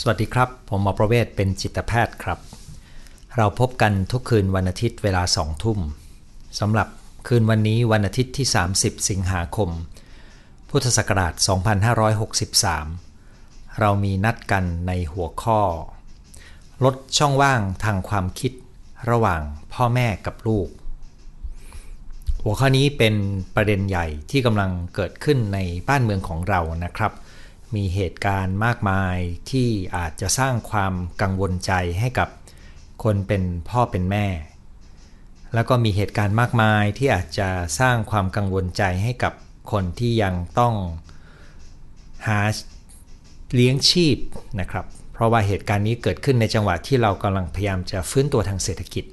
สวัสดีครับ ผมหมอประเวศเป็นจิตแพทย์ครับ เราพบกันทุกคืนวันอาทิตย์เวลาสองทุ่มสำหรับคืนวันนี้วันอาทิตย์ที่ 30 สิงหาคม พุทธศักราช 2563 เรามีนัดกันในหัวข้อ ลดช่องว่างทางความคิดระหว่างพ่อแม่กับลูก หัวข้อนี้เป็นประเด็นใหญ่ที่กำลังเกิดขึ้นในบ้านเมืองของเรานะครับ มีเหตุการณ์มากมายที่อาจจะสร้างความกังวลใจให้กับคนเป็นพ่อเป็นแม่ แล้วก็มีเหตุการณ์มากมายที่อาจจะสร้างความกังวลใจให้กับคนที่ยังต้องหาเลี้ยงชีพนะครับ เพราะว่าเหตุการณ์นี้เกิดขึ้นในจังหวะที่เรากำลังพยายามจะฟื้นตัวทางเศรษฐกิจ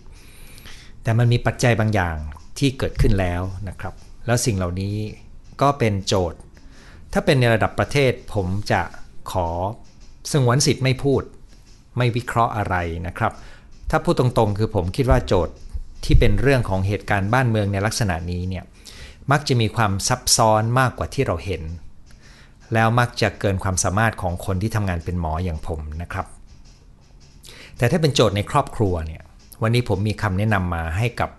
แต่มันมีปัจจัยบางอย่างที่เกิดขึ้นแล้วนะครับ แล้วสิ่งเหล่านี้ก็เป็นโจทย์ ถ้าเป็นในระดับประเทศผมจะขอสงวนสิทธิ์ไม่พูด ไม่วิเคราะห์อะไรนะครับ ถ้าพูดตรงๆ คือผมคิดว่าโจทย์ที่เป็นเรื่องของเหตุการณ์บ้านเมืองในลักษณะนี้เนี่ยมักจะมีความซับซ้อนมากกว่าที่เราเห็น แล้วมักจะเกินความสามารถของคนที่ทำงานเป็นหมออย่างผมนะครับ แต่ถ้าเป็นโจทย์ในครอบครัวเนี่ยวันนี้ผมมีคำแนะนำมาให้กับ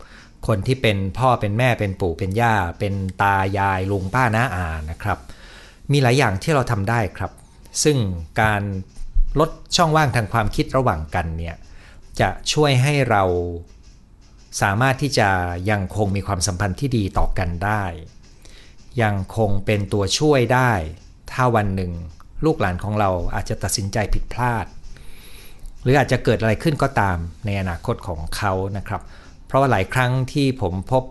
คนที่เป็นพ่อเป็นแม่เป็นปู่เป็นย่า เป็นตายายลุงป้าน้าอานะครับ มีหลายอย่างที่เราทำได้ครับ ซึ่งการลดช่องว่างทางความคิดระหว่างกันเนี่ยจะช่วยให้เราสามารถที่จะยังคงมีความสัมพันธ์ที่ดีต่อกันได้ ยังคงเป็นตัวช่วยได้ ถ้าวันหนึ่งลูกหลานของเราอาจจะตัดสินใจผิดพลาด หรืออาจจะเกิดอะไรขึ้นก็ตามในอนาคตของเขานะครับ เพราะว่าหลายครั้งที่ผมพบ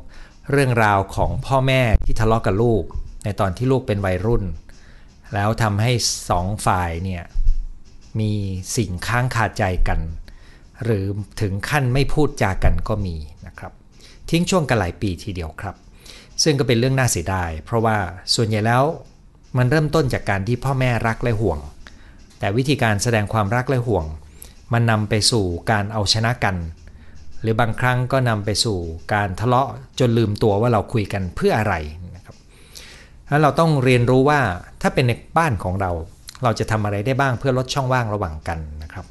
เรื่องราวของพ่อแม่ที่ทะเลาะกับลูก ในตอนที่ลูกเป็นวัยรุ่น แล้วทำให้สองฝ่ายเนี่ยมีสิ่งค้างคาใจกัน หรือถึงขั้นไม่พูดจากันก็มีนะครับ ทิ้งช่วงกันหลายปีทีเดียวครับ ซึ่งก็เป็นเรื่องน่าเสียดายเพราะว่าส่วนใหญ่แล้วมันเริ่มต้นจากการที่พ่อแม่รักและห่วง แต่วิธีการแสดงความรักและห่วง มันนำไปสู่การเอาชนะกัน หรือบางครั้งก็นำไปสู่การทะเลาะจนลืมตัวว่าเราคุยกันเพื่ออะไร แล้วเราต้องเรียนรู้ว่าถ้าเป็นในบ้านของเรา เราจะทำอะไรได้บ้างเพื่อลดช่องว่างระหว่างกันนะครับ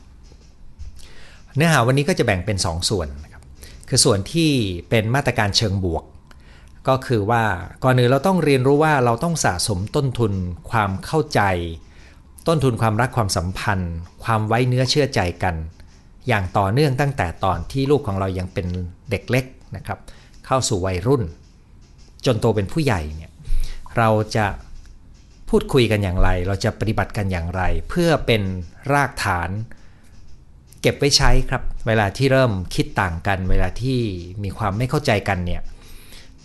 เนื้อหาวันนี้ก็จะแบ่งเป็น2ส่วนนะครับคือส่วนที่เป็นมาตรการเชิงบวก ก็คือว่าก่อนอื่นเราต้องเรียนรู้ว่าเราต้องสะสมต้นทุนความเข้าใจ ต้นทุนความรักความสัมพันธ์ ความไว้เนื้อเชื่อใจกัน อย่างต่อเนื่องตั้งแต่ตอนที่ลูกของเรายังเป็นเด็กเล็กนะครับ เข้าสู่วัยรุ่น จนโตเป็นผู้ใหญ่เนี่ย เราจะพูดคุยกันอย่างไร เราจะปฏิบัติกันอย่างไร เพื่อเป็นรากฐาน เก็บไว้ใช้ครับ เวลาที่เริ่มคิดต่างกัน เวลาที่มีความไม่เข้าใจกันเนี่ย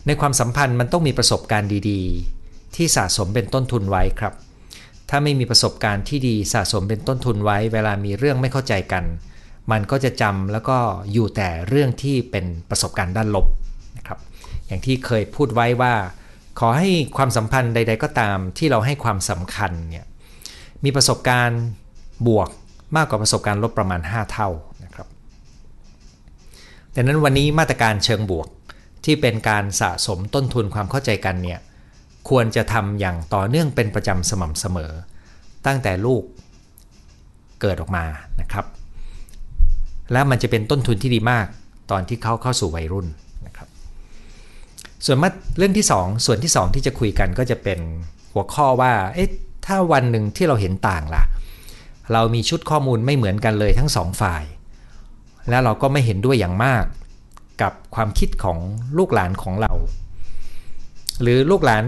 ในความสัมพันธ์มันต้องมีประสบการณ์ดีๆ ที่สะสมเป็นต้นทุนไว้ครับ ถ้าไม่มีประสบการณ์ที่ดีสะสมเป็นต้นทุนไว้ เวลามีเรื่องไม่เข้าใจกัน มันก็จะจำแล้วก็อยู่แต่เรื่องที่เป็นประสบการณ์ด้านลบนะครับอย่างที่เคยพูดไว้ว่า ขอให้ความสัมพันธ์ใด ๆ ก็ตามที่เราให้ความสำคัญเนี่ยมีประสบการณ์บวกมากกว่าประสบการณ์ลบประมาณ 5 เท่านะครับดังนั้นวันนี้มาตรการเชิงบวกที่เป็นการสะสมต้นทุนความเข้าใจกันเนี่ยควรจะทำอย่างต่อเนื่องเป็นประจำสม่ำเสมอ ตั้งแต่ลูกเกิดออกมานะครับ และมันจะเป็นต้นทุนที่ดีมากตอนที่เขาเข้าสู่วัยรุ่น ส่วนมาเรื่องที่ 2 ส่วนที่ 2 ที่จะคุยกันก็จะเป็นหัวข้อว่า เอ๊ะ ถ้าวันหนึ่งที่เราเห็นต่างล่ะ เรามีชุดข้อมูลไม่เหมือนกันเลยทั้งสองฝ่าย แล้วเราก็ไม่เห็นด้วยอย่างมาก กับความคิดของลูกหลานของเรา หรือลูกหลาน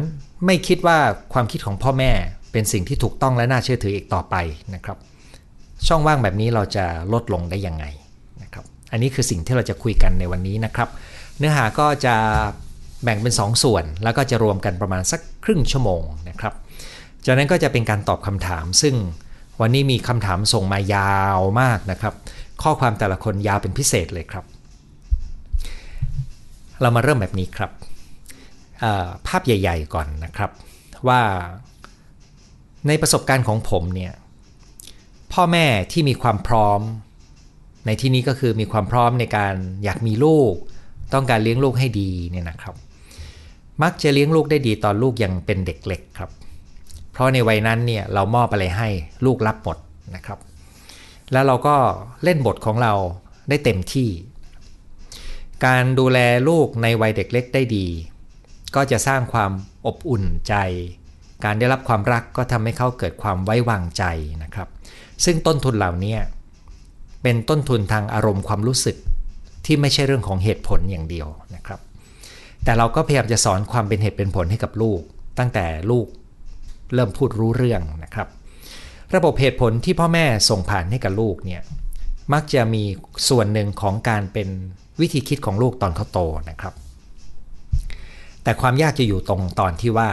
ไม่คิดว่าความคิดของพ่อแม่เป็นสิ่งที่ถูกต้องและน่าเชื่อถืออีกต่อไปนะครับ ช่องว่างแบบนี้เราจะลดลงได้ยังไงนะครับ อันนี้คือสิ่งที่เราจะคุยกันในวันนี้นะครับ เนื้อหาก็จะ แบ่งเป็น 2 ส่วนแล้วก็จะรวมกันประมาณสักครึ่งชั่วโมงนะครับ จากนั้นก็จะเป็นการตอบคำถาม ซึ่งวันนี้มีคำถามส่งมายาวมากนะครับ ข้อความแต่ละคนยาวเป็นพิเศษเลยครับ เรามาเริ่มแบบนี้ครับ ภาพใหญ่ ๆ ก่อนนะครับ ว่าในประสบการณ์ของผมเนี่ยพ่อแม่ที่มีความพร้อม ในที่นี้ก็คือมีความพร้อมในการอยากมีลูก ต้องการเลี้ยงลูกให้ดีเนี่ยนะครับ มักจะเลี้ยงลูกได้ดีตอนลูกยังเป็นเด็กเล็กครับ เพราะในวัยนั้นเนี่ยเรามอบอะไรให้ลูกรับหมดนะครับ แล้วเราก็เล่นบทของเราได้เต็มที่ การดูแลลูกในวัยเด็กเล็กได้ดี ก็จะสร้างความอบอุ่นใจ การได้รับความรักก็ทำให้เขาเกิดความไว้วางใจนะครับ ซึ่งต้นทุนเหล่านี้เป็นต้นทุนทางอารมณ์ความรู้สึกที่ไม่ใช่เรื่องของเหตุผลอย่างเดียวนะครับ แต่เราก็พยายามจะสอนความเป็นเหตุเป็นผลให้กับลูก ตั้งแต่ลูกเริ่มพูดรู้เรื่องนะครับ ระบบเหตุผลที่พ่อแม่ส่งผ่านให้กับลูกเนี่ยมักจะมีส่วนหนึ่งของการเป็นวิธีคิดของลูกตอนเขาโตนะครับ แต่ความยากจะอยู่ตรงตอนที่ว่า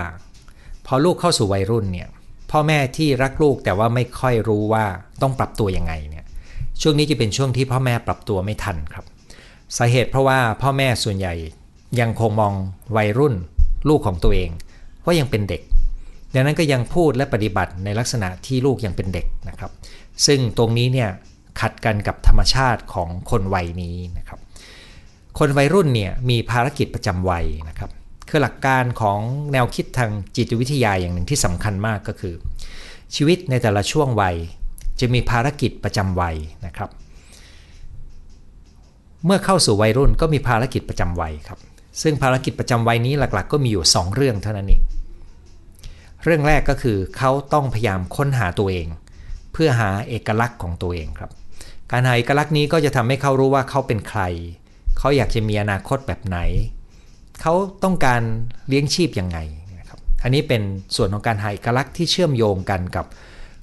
พอลูกเข้าสู่วัยรุ่นเนี่ยพ่อแม่ที่รักลูกแต่ว่าไม่ค่อยรู้ว่าต้องปรับตัวยังไงเนี่ยช่วงนี้จะเป็นช่วงที่พ่อแม่ปรับตัวไม่ทันครับ สาเหตุเพราะว่าพ่อแม่ส่วนใหญ่ ยังคงมองวัยรุ่นลูกของตัวเองว่ายังเป็นเด็ก ดังนั้นก็ยังพูดและปฏิบัติในลักษณะที่ลูกยังเป็นเด็กนะครับ ซึ่งตรงนี้เนี่ยขัดกันกับธรรมชาติของคนวัยนี้นะครับ คนวัยรุ่นเนี่ยมีภารกิจประจำวัยนะครับ คือหลักการของแนวคิดทางจิตวิทยาอย่างหนึ่งที่สำคัญมากก็คือ ชีวิตในแต่ละช่วงวัย จะมีภารกิจประจำวัยนะครับ เมื่อเข้าสู่วัยรุ่นก็มีภารกิจประจำวัยครับ ซึ่งภารกิจประจำวัยนี้หลักๆ ก็มีอยู่ 2 เรื่องเท่านั้นเอง เรื่องแรกก็คือเขาต้องพยายามค้นหาตัวเอง เพื่อหาเอกลักษณ์ของตัวเองครับ การหาเอกลักษณ์นี้ก็จะทำให้เขารู้ว่าเขาเป็นใคร เขาอยากจะมีอนาคตแบบไหน เขาต้องการเลี้ยงชีพยังไงนะครับ อันนี้เป็นส่วนของการหาเอกลักษณ์ที่เชื่อมโยงกันกับ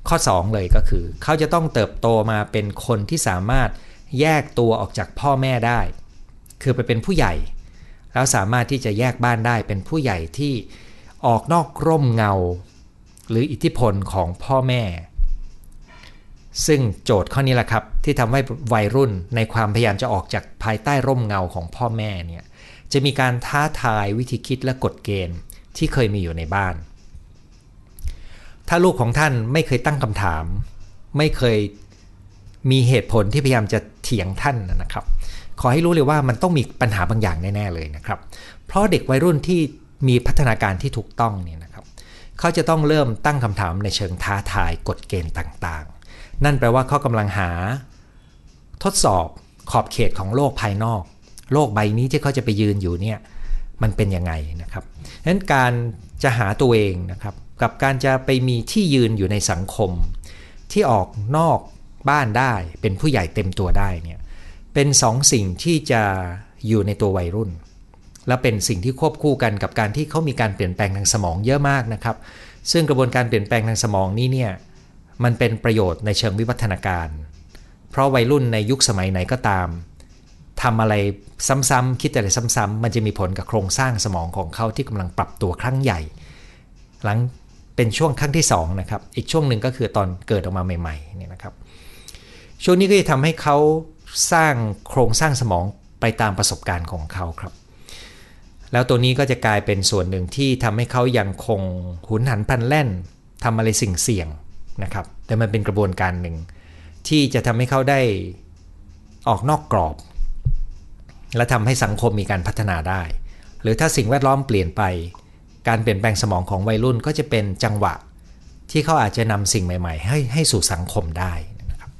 ข้อ 2 เลยก็คือ เขาจะต้องเติบโตมาเป็นคนที่สามารถแยกตัวออกจากพ่อแม่ได้ คือไปเป็นผู้ใหญ่ แล้วสามารถที่จะแยกบ้านได้เป็นผู้ใหญ่ที่ออกนอกร่มเงา หรืออิทธิพลของพ่อแม่ ซึ่งโจทย์ข้อนี้แหละครับ ที่ทำให้วัยรุ่นในความพยายามจะออกจากภายใต้ร่มเงาของพ่อแม่เนี่ยจะมีการท้าทายวิธีคิดและกฎเกณฑ์ที่เคยมีอยู่ในบ้าน ถ้าลูกของท่านไม่เคยตั้งคำถาม ไม่เคยมีเหตุผลที่พยายามจะเถียงท่านนะครับ ขอให้รู้เลยว่ามันต้องมีปัญหาบางอย่างแน่ๆเลยนะครับ เพราะเด็กวัยรุ่นที่มีพัฒนาการที่ถูกต้องเนี่ยนะครับ เขาจะต้องเริ่มตั้งคำถามในเชิงท้าทายกฎเกณฑ์ต่างๆ นั่นแปลว่าเขากำลังหา ทดสอบขอบเขตของโลกภายนอก โลกใบนี้ที่เขาจะไปยืนอยู่เนี่ยมันเป็นยังไงนะครับดังนั้นการจะหาตัวเองนะครับ กับการจะไปมีที่ยืนอยู่ในสังคม ที่ออกนอกบ้านได้เป็นผู้ใหญ่เต็มตัวได้เนี่ย เป็นสองสิ่งที่จะอยู่ในตัววัยรุ่น และเป็นสิ่งที่ควบคู่กันกับการที่เขามีการเปลี่ยนแปลงทางสมองเยอะมากนะครับ ซึ่งกระบวนการเปลี่ยนแปลงทางสมองนี้เนี่ยมันเป็นประโยชน์ในเชิงวิวัฒนาการ เพราะวัยรุ่นในยุคสมัยไหนก็ตามทำอะไรซ้ำๆคิดอะไรซ้ำๆมันจะมีผลกับโครงสร้างสมองของเขาที่กำลังปรับตัวครั้งใหญ่ หลังเป็นช่วงครั้งที่2นะครับอีกช่วงหนึ่งก็คือตอนเกิดออกมาใหม่ๆเนี่ยนะครับช่วงนี้ก็จะทำให้เขา สร้างโครงสร้างสมองไปตามประสบการณ์ของเขาครับ แล้วตัวนี้ก็จะกลายเป็นส่วนหนึ่งที่ทำให้เขายังคงหุนหันพันแล่นทำอะไรสิ่งเสี่ยงนะครับ แต่มันเป็นกระบวนการหนึ่ง ที่จะทำให้เขาได้ออกนอกกรอบ และทำให้สังคมมีการพัฒนาได้ หรือถ้าสิ่งแวดล้อมเปลี่ยนไป การเปลี่ยนแปลงสมองของวัยรุ่นก็จะเป็นจังหวะที่เขาอาจจะนำสิ่งใหม่ ๆ ให้ให้สู่สังคมได้นะครับ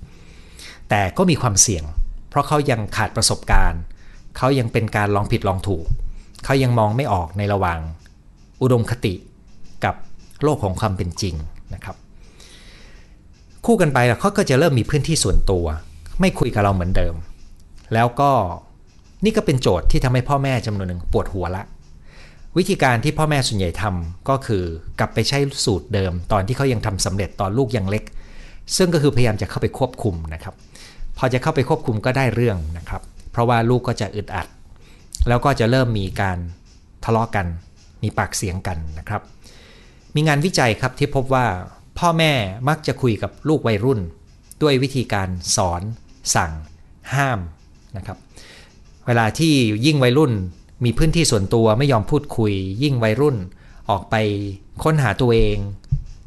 แต่ก็มีความเสี่ยง เพราะเขายังขาดประสบการณ์ เขายังเป็นการลองผิดลองถูก เขายังมองไม่ออกในระหว่าง อุดมคติกับโลกของความเป็นจริงนะครับ คู่กันไปเขาก็จะเริ่มมีพื้นที่ส่วนตัว ไม่คุยกับเราเหมือนเดิม แล้วก็นี่ก็เป็นโจทย์ที่ทำให้พ่อแม่จำนวนหนึ่งปวดหัวละ วิธีการที่พ่อแม่ส่วนใหญ่ทำก็คือกลับไปใช้สูตรเดิม ตอนที่เขายังทำสำเร็จตอนลูกยังเล็ก ซึ่งก็คือพยายามจะเข้าไปควบคุมนะครับ พอจะเข้าไปควบคุมก็ได้เรื่องนะครับ เพราะว่าลูกก็จะอึดอัด แล้วก็จะเริ่มมีการทะเลาะกัน มีปากเสียงกันนะครับ มีงานวิจัยครับที่พบว่าพ่อแม่มักจะคุยกับลูกวัยรุ่น ด้วยวิธีการสอน สั่ง ห้ามนะครับ เวลาที่ยิ่งวัยรุ่นมีพื้นที่ส่วนตัวไม่ยอมพูดคุย ยิ่งวัยรุ่นออกไปค้นหาตัวเอง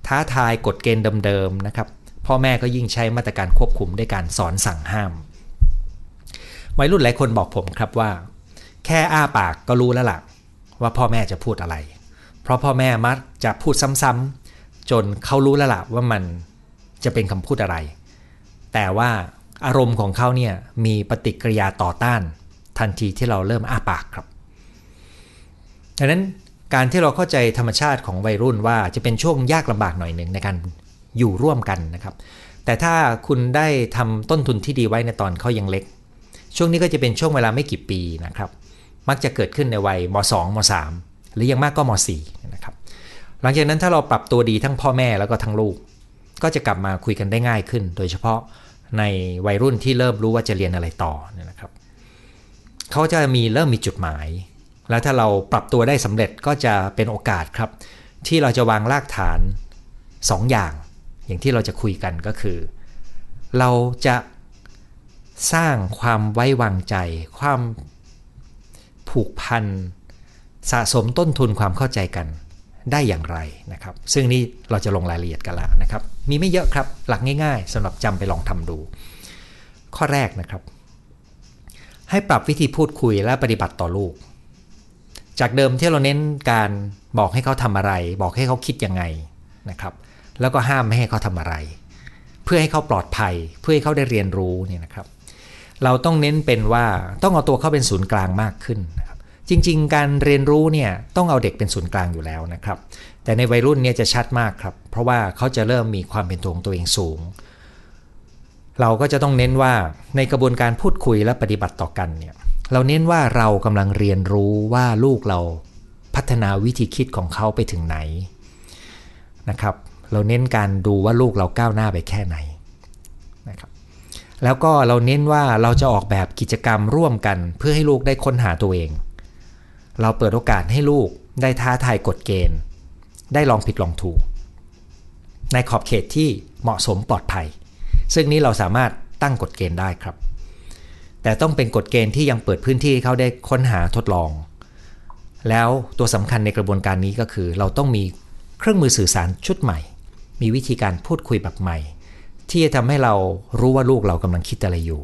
ท้าทายกฎเกณฑ์เดิมๆนะครับ พ่อแม่ก็ยิ่งใช้มาตรการควบคุมด้วยการสอนสั่งห้าม วัยรุ่นหลายคนบอกผมครับว่า แค่อ้าปากก็รู้แล้วล่ะ ว่าพ่อแม่จะพูดอะไร เพราะพ่อแม่มักจะพูดซ้ำๆจนเขารู้แล้วล่ะว่ามันจะเป็นคำพูดอะไร แต่ว่าอารมณ์ของเขาเนี่ยมีปฏิกิริยาต่อต้าน ทันทีที่เราเริ่มอ้าปากครับดังนั้นการที่เราเข้าใจธรรมชาติของวัยรุ่นว่าจะเป็นช่วงยากลำบากหน่อยหนึ่งในการ อยู่ร่วมกันนะครับ แต่ถ้าคุณได้ทำต้นทุนที่ดีไว้ในตอนเขายังเล็ก ช่วงนี้ก็จะเป็นช่วงเวลาไม่กี่ปีนะครับ มักจะเกิดขึ้นในวัยม 2ม3หรือยังมากก็ม4นะครับ หลังจากนั้นถ้าเราปรับตัวดีทั้งพ่อแม่แล้วก็ทั้งลูก ก็จะกลับมาคุยกันได้ง่ายขึ้น โดยเฉพาะในวัยรุ่นที่เริ่มรู้ว่าจะเรียนอะไรต่อนะครับเขาจะมีเริ่มมีจุดหมาย แล้วถ้าเราปรับตัวได้สำเร็จก็จะเป็นโอกาสครับ ที่เราจะวางรากฐาน2อย่าง อย่างที่เราจะคุยกันก็คือ เราจะสร้างความไว้วางใจ ความผูกพัน สะสมต้นทุนความเข้าใจกันได้อย่างไรนะครับ ซึ่งนี่เราจะลงรายละเอียดกันแล้วนะครับ มีไม่เยอะครับหลักง่าย ๆสำหรับจำไปลองทำดู ข้อแรกนะครับ ให้ปรับวิธีพูดคุยและปฏิบัติต่อลูก จากเดิมที่เราเน้นการบอกให้เขาทำอะไร บอกให้เขาคิดยังไงนะครับ แล้วก็ห้ามไม่ให้เขาทำอะไร เพื่อให้เขาปลอดภัยเพื่อให้เขาได้เรียนรู้เนี่ยนะครับ เราต้องเน้นเป็นว่าต้องเอาตัวเขาเป็นศูนย์กลางมากขึ้นนะครับจริง ๆ การเรียนรู้เนี่ยต้องเอาเด็กเป็นศูนย์กลางอยู่แล้วนะครับ แต่ในวัยรุ่นเนี่ยจะชัดมากครับ เพราะว่าเขาจะเริ่มมีความเป็นตัวของตัวเองสูง เราก็จะต้องเน้นว่าในกระบวนการพูดคุยและปฏิบัติต่อกันเนี่ยเราเน้นว่าเรากำลังเรียนรู้ว่าลูกเราพัฒนาวิธีคิดของเขาไปถึงไหนนะครับ เราเน้นการดูว่าลูกเราก้าวหน้าไปแค่ไหนนะครับแล้วก็เราเน้นว่าเราจะออกแบบกิจกรรมร่วมกันเพื่อให้ลูกได้ค้นหาตัวเอง เราเปิดโอกาสให้ลูกได้ท้าทายกฎเกณฑ์ ได้ลองผิดลองถูก ในขอบเขตที่เหมาะสมปลอดภัย ซึ่งนี้เราสามารถตั้งกฎเกณฑ์ได้ครับ แต่ต้องเป็นกฎเกณฑ์ที่ยังเปิดพื้นที่ให้เขาได้ค้นหาทดลอง แล้วตัวสำคัญในกระบวนการนี้ก็คือ เราต้องมีเครื่องมือสื่อสารชุดใหม่ มีวิธีการพูดคุยแบบใหม่ ที่จะทำให้เรารู้ว่าลูกเรากำลังคิดอะไรอยู่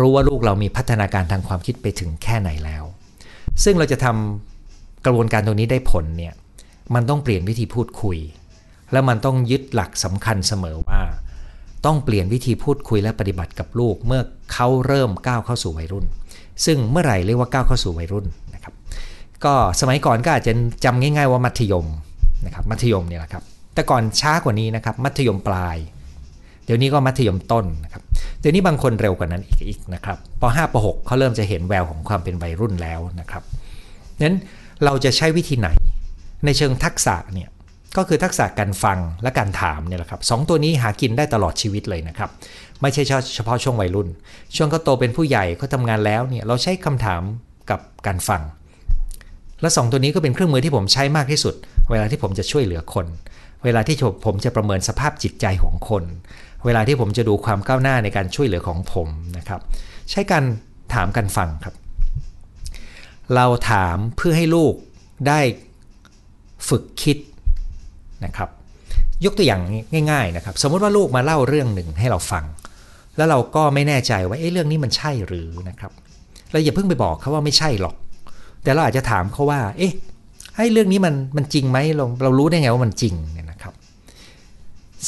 รู้ว่าลูกเรามีพัฒนาการทางความคิดไปถึงแค่ไหนแล้ว ซึ่งเราจะทำกระบวนการตรงนี้ได้ผลเนี่ยมันต้องเปลี่ยนวิธีพูดคุย แล้วมันต้องยึดหลักสำคัญเสมอว่า ต้องเปลี่ยนวิธีพูดคุยและปฏิบัติกับลูกเมื่อเขาเริ่มก้าวเข้าสู่วัยรุ่น ซึ่งเมื่อไหร่เรียกว่าก้าวเข้าสู่วัยรุ่นนะครับ ก็สมัยก่อนก็อาจจะจำง่าย ๆ ว่ามัธยมนะครับมัธยมเนี่ยแหละครับ แต่ก่อนช้ากว่านี้นะครับ มัธยมปลาย เดี๋ยวนี้ก็มัธยมต้นนะครับเดี๋ยวนี้บางคนเร็วกว่านั้นอีกอีกนะครับป .5 ป .6 เขาเริ่มจะเห็นแววของความเป็นวัยรุ่นแล้วนะครับนั้นเราจะใช้วิธีไหนในเชิงทักษะเนี่ยก็คือทักษะการฟังและการถามเนี่ยแหละครับสองตัวนี้หากินได้ตลอดชีวิตเลยนะครับ ไม่ใช่เฉพาะช่วงวัยรุ่น ช่วงเขาโตเป็นผู้ใหญ่เขาทำงานแล้วเนี่ยเราใช้คำถามกับการฟัง และสองตัวนี้ก็เป็นเครื่องมือที่ผมใช้มากที่สุด เวลาที่ผมจะช่วยเหลือคน เวลาที่ผมจะประเมินสภาพจิตใจของคน เวลาที่ผมจะดูความก้าวหน้าในการช่วยเหลือของผมนะครับ ใช้การถามการฟังครับ เราถามเพื่อให้ลูกได้ฝึกคิดนะครับ ยกตัวอย่างง่าย ๆนะครับ สมมติว่าลูกมาเล่าเรื่องหนึ่งให้เราฟัง แล้วเราก็ไม่แน่ใจว่าเอ๊ะเรื่องนี้มันใช่หรือนะครับเราอย่าเพิ่งไปบอกเขาว่าไม่ใช่หรอก แต่เราอาจจะถามเขาว่า เอ๊ะไอ้เรื่องนี้มันมันจริงไหมเราเรารู้ได้ไงว่ามันจริง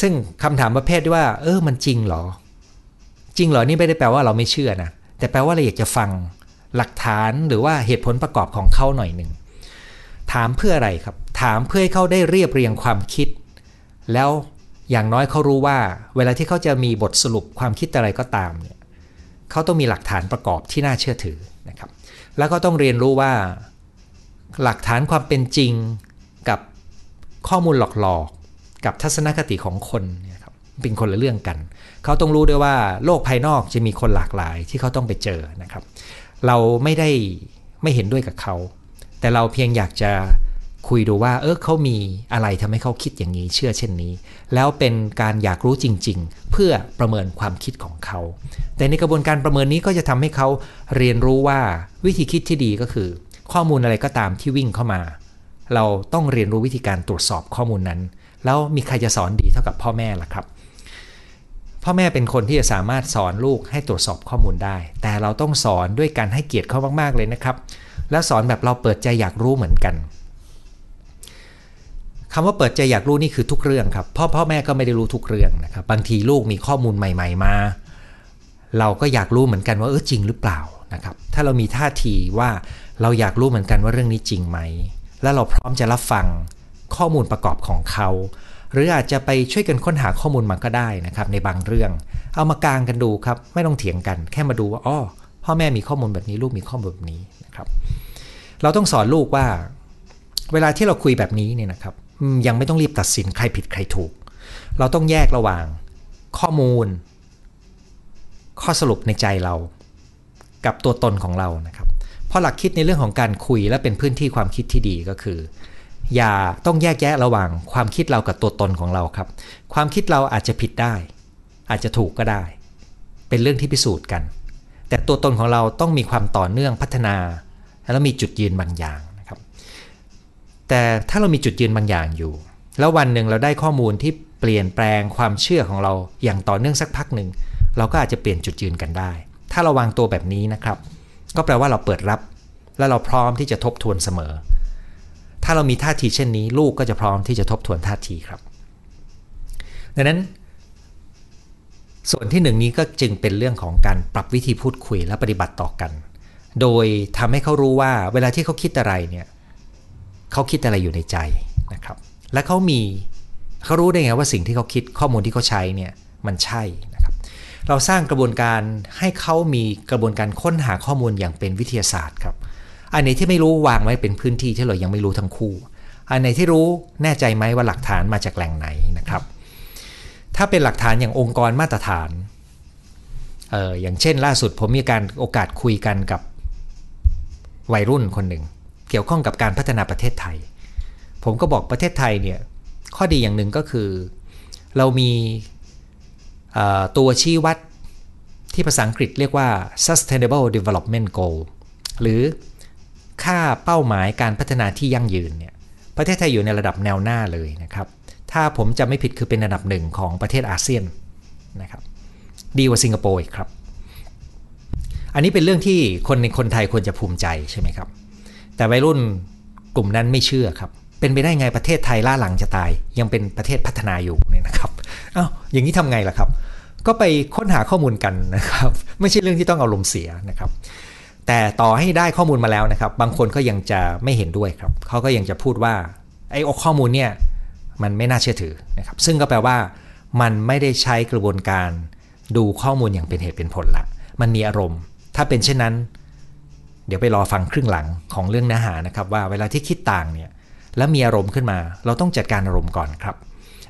ซึ่งคำถามประเภทที่ว่า เออมันจริงเหรอ จริงเหรอนี่ไม่ได้แปลว่าเราไม่เชื่อนะแต่แปลว่าเราอยากจะฟังหลักฐานหรือว่าเหตุผลประกอบของเขาหน่อยหนึ่งถามเพื่ออะไรครับ ถามเพื่อให้เขาได้เรียบเรียงความคิด แล้วอย่างน้อยเขารู้ว่า เวลาที่เขาจะมีบทสรุปความคิดอะไรก็ตามเนี่ยเขาต้องมีหลักฐานประกอบที่น่าเชื่อถือนะครับ แล้วก็ต้องเรียนรู้ว่า หลักฐานความเป็นจริงกับข้อมูลหลอก กับทัศนคติของคนเนี่ยครับเป็นคนละเรื่องกัน เขาต้องรู้ด้วยว่าโลกภายนอกจะมีคนหลากหลายที่เขาต้องไปเจอนะครับ เราไม่ได้ไม่เห็นด้วยกับเขา แต่เราเพียงอยากจะคุยดูว่า เออเขามีอะไรทำให้เขาคิดอย่างนี้เชื่อเช่นนี้ แล้วเป็นการอยากรู้จริง ๆ เพื่อประเมินความคิดของเขา แต่ในกระบวนการประเมินนี้ก็จะทำให้เขาเรียนรู้ว่าวิธีคิดที่ดีก็คือ ข้อมูลอะไรก็ตามที่วิ่งเข้ามา เราต้องเรียนรู้วิธีการตรวจสอบข้อมูลนั้น แล้วมีใครจะสอนดีเท่ากับพ่อแม่ล่ะครับ พ่อแม่เป็นคนที่จะสามารถสอนลูกให้ตรวจสอบข้อมูลได้ แต่เราต้องสอนด้วยการให้เกียรติเขามากๆเลยนะครับ แล้วสอนแบบเราเปิดใจอยากรู้เหมือนกันคำว่าเปิดใจอยากรู้นี่คือทุกเรื่องครับพ่อพ่อแม่ก็ไม่ได้รู้ทุกเรื่องนะครับบางทีลูกมีข้อมูลใหม่ ๆ มา เราก็อยากรู้เหมือนกันว่าเออจริงหรือเปล่านะครับถ้าเรามีท่าทีว่าเราอยากรู้เหมือนกันว่าเรื่องนี้จริงไหม แล้วเราพร้อมจะรับฟัง ข้อมูลประกอบของเขา หรืออาจจะไปช่วยกันค้นหาข้อมูลมันก็ได้นะครับในบางเรื่อง เอามากางกันดูครับไม่ต้องเถียงกัน แค่มาดูว่าอ๋อพ่อแม่มีข้อมูลแบบนี้ลูกมีข้อมูลแบบนี้นะครับ เราต้องสอนลูกว่า เวลาที่เราคุยแบบนี้เนี่ยนะครับยังไม่ต้องรีบตัดสินใครผิดใครถูก เราต้องแยกระหว่างข้อมูล ข้อสรุปในใจเรา กับตัวตนของเรานะครับเพราะหลักคิดในเรื่องของการคุยและเป็นพื้นที่ความคิดที่ดีก็คือ อย่าต้องแยกแยะระหว่างความคิดเรากับตัวตนของเราครับ ความคิดเราอาจจะผิดได้ อาจจะถูกก็ได้ เป็นเรื่องที่พิสูจน์กัน แต่ตัวตนของเราต้องมีความต่อเนื่องพัฒนา และมีจุดยืนบางอย่างนะครับ แต่ถ้าเรามีจุดยืนบางอย่างอยู่ แล้ววันหนึ่งเราได้ข้อมูลที่เปลี่ยนแปลงความเชื่อของเราอย่างต่อเนื่องสักพักหนึ่งเราก็อาจจะเปลี่ยนจุดยืนกันได้ ถ้าเราวางตัวแบบนี้นะครับ ก็แปลว่าเราเปิดรับ และเราพร้อมที่จะทบทวนเสมอ ถ้าเรามีท่าทีเช่นนี้ ลูกก็จะพร้อมที่จะทบทวนท่าทีครับ ดังนั้น ส่วนที่หนึ่งนี้ก็จึงเป็นเรื่องของการปรับวิธีพูดคุยและปฏิบัติต่อกัน โดยทำให้เขารู้ว่าเวลาที่เขาคิดอะไรเนี่ยเขาคิดอะไรอยู่ในใจนะครับ และเขามีเขารู้ได้ไงว่าสิ่งที่เขาคิดข้อมูลที่เขาใช้เนี่ยมันใช่นะครับ เราสร้างกระบวนการให้เขามีกระบวนการค้นหาข้อมูลอย่างเป็นวิทยาศาสตร์ครับ อันไหนที่ไม่รู้วางไว้เป็นพื้นที่ที่เรายังไม่รู้ทั้งคู่ อันไหนที่รู้แน่ใจไหมว่าหลักฐานมาจากแหล่งไหนนะครับ ถ้าเป็นหลักฐานอย่างองค์กรมาตรฐานเอออย่างเช่น ล่าสุดผมมีการโอกาสคุยกันกับวัยรุ่นคนหนึ่งเกี่ยวข้องกับการพัฒนาประเทศไทย ผมก็บอกประเทศไทยเนี่ยข้อดีอย่างหนึ่งก็คือ เรามีตัวชี้วัดที่ภาษาอังกฤษเรียกว่า sustainable development goal หรือ ค่าเป้าหมายการพัฒนาที่ยั่งยืนเนี่ยประเทศไทยอยู่ในระดับแนวหน้าเลยนะครับ ถ้าผมจะไม่ผิดคือเป็นอันดับหนึ่งของประเทศอาเซียนนะครับ ดีกว่าสิงคโปร์อีกครับ อันนี้เป็นเรื่องที่คนในคนไทยควรจะภูมิใจใช่ไหมครับ แต่วัยรุ่นกลุ่มนั้นไม่เชื่อครับ เป็นไปได้ไงประเทศไทยล่าหลังจะตาย ยังเป็นประเทศพัฒนาอยู่เนี่ยนะครับอ้าวอย่างนี้ทำไงล่ะครับ ก็ไปค้นหาข้อมูลกันนะครับ ไม่ใช่เรื่องที่ต้องเอาลมเสียนะครับ แต่ต่อให้ได้ข้อมูลมาแล้วนะครับ บางคนก็ยังจะไม่เห็นด้วยครับเขาก็ยังจะพูดว่าไอ้ข้อมูลเนี่ยมันไม่น่าเชื่อถือนะครับ ซึ่งก็แปลว่า มันไม่ได้ใช้กระบวนการดูข้อมูลอย่างเป็นเหตุเป็นผลละ มันมีอารมณ์ ถ้าเป็นเช่นนั้น เดี๋ยวไปรอฟังครึ่งหลังของเรื่องเนื้อหานะครับ ว่าเวลาที่คิดต่างเนี่ยแล้วมีอารมณ์ขึ้นมา เราต้องจัดการอารมณ์ก่อนครับ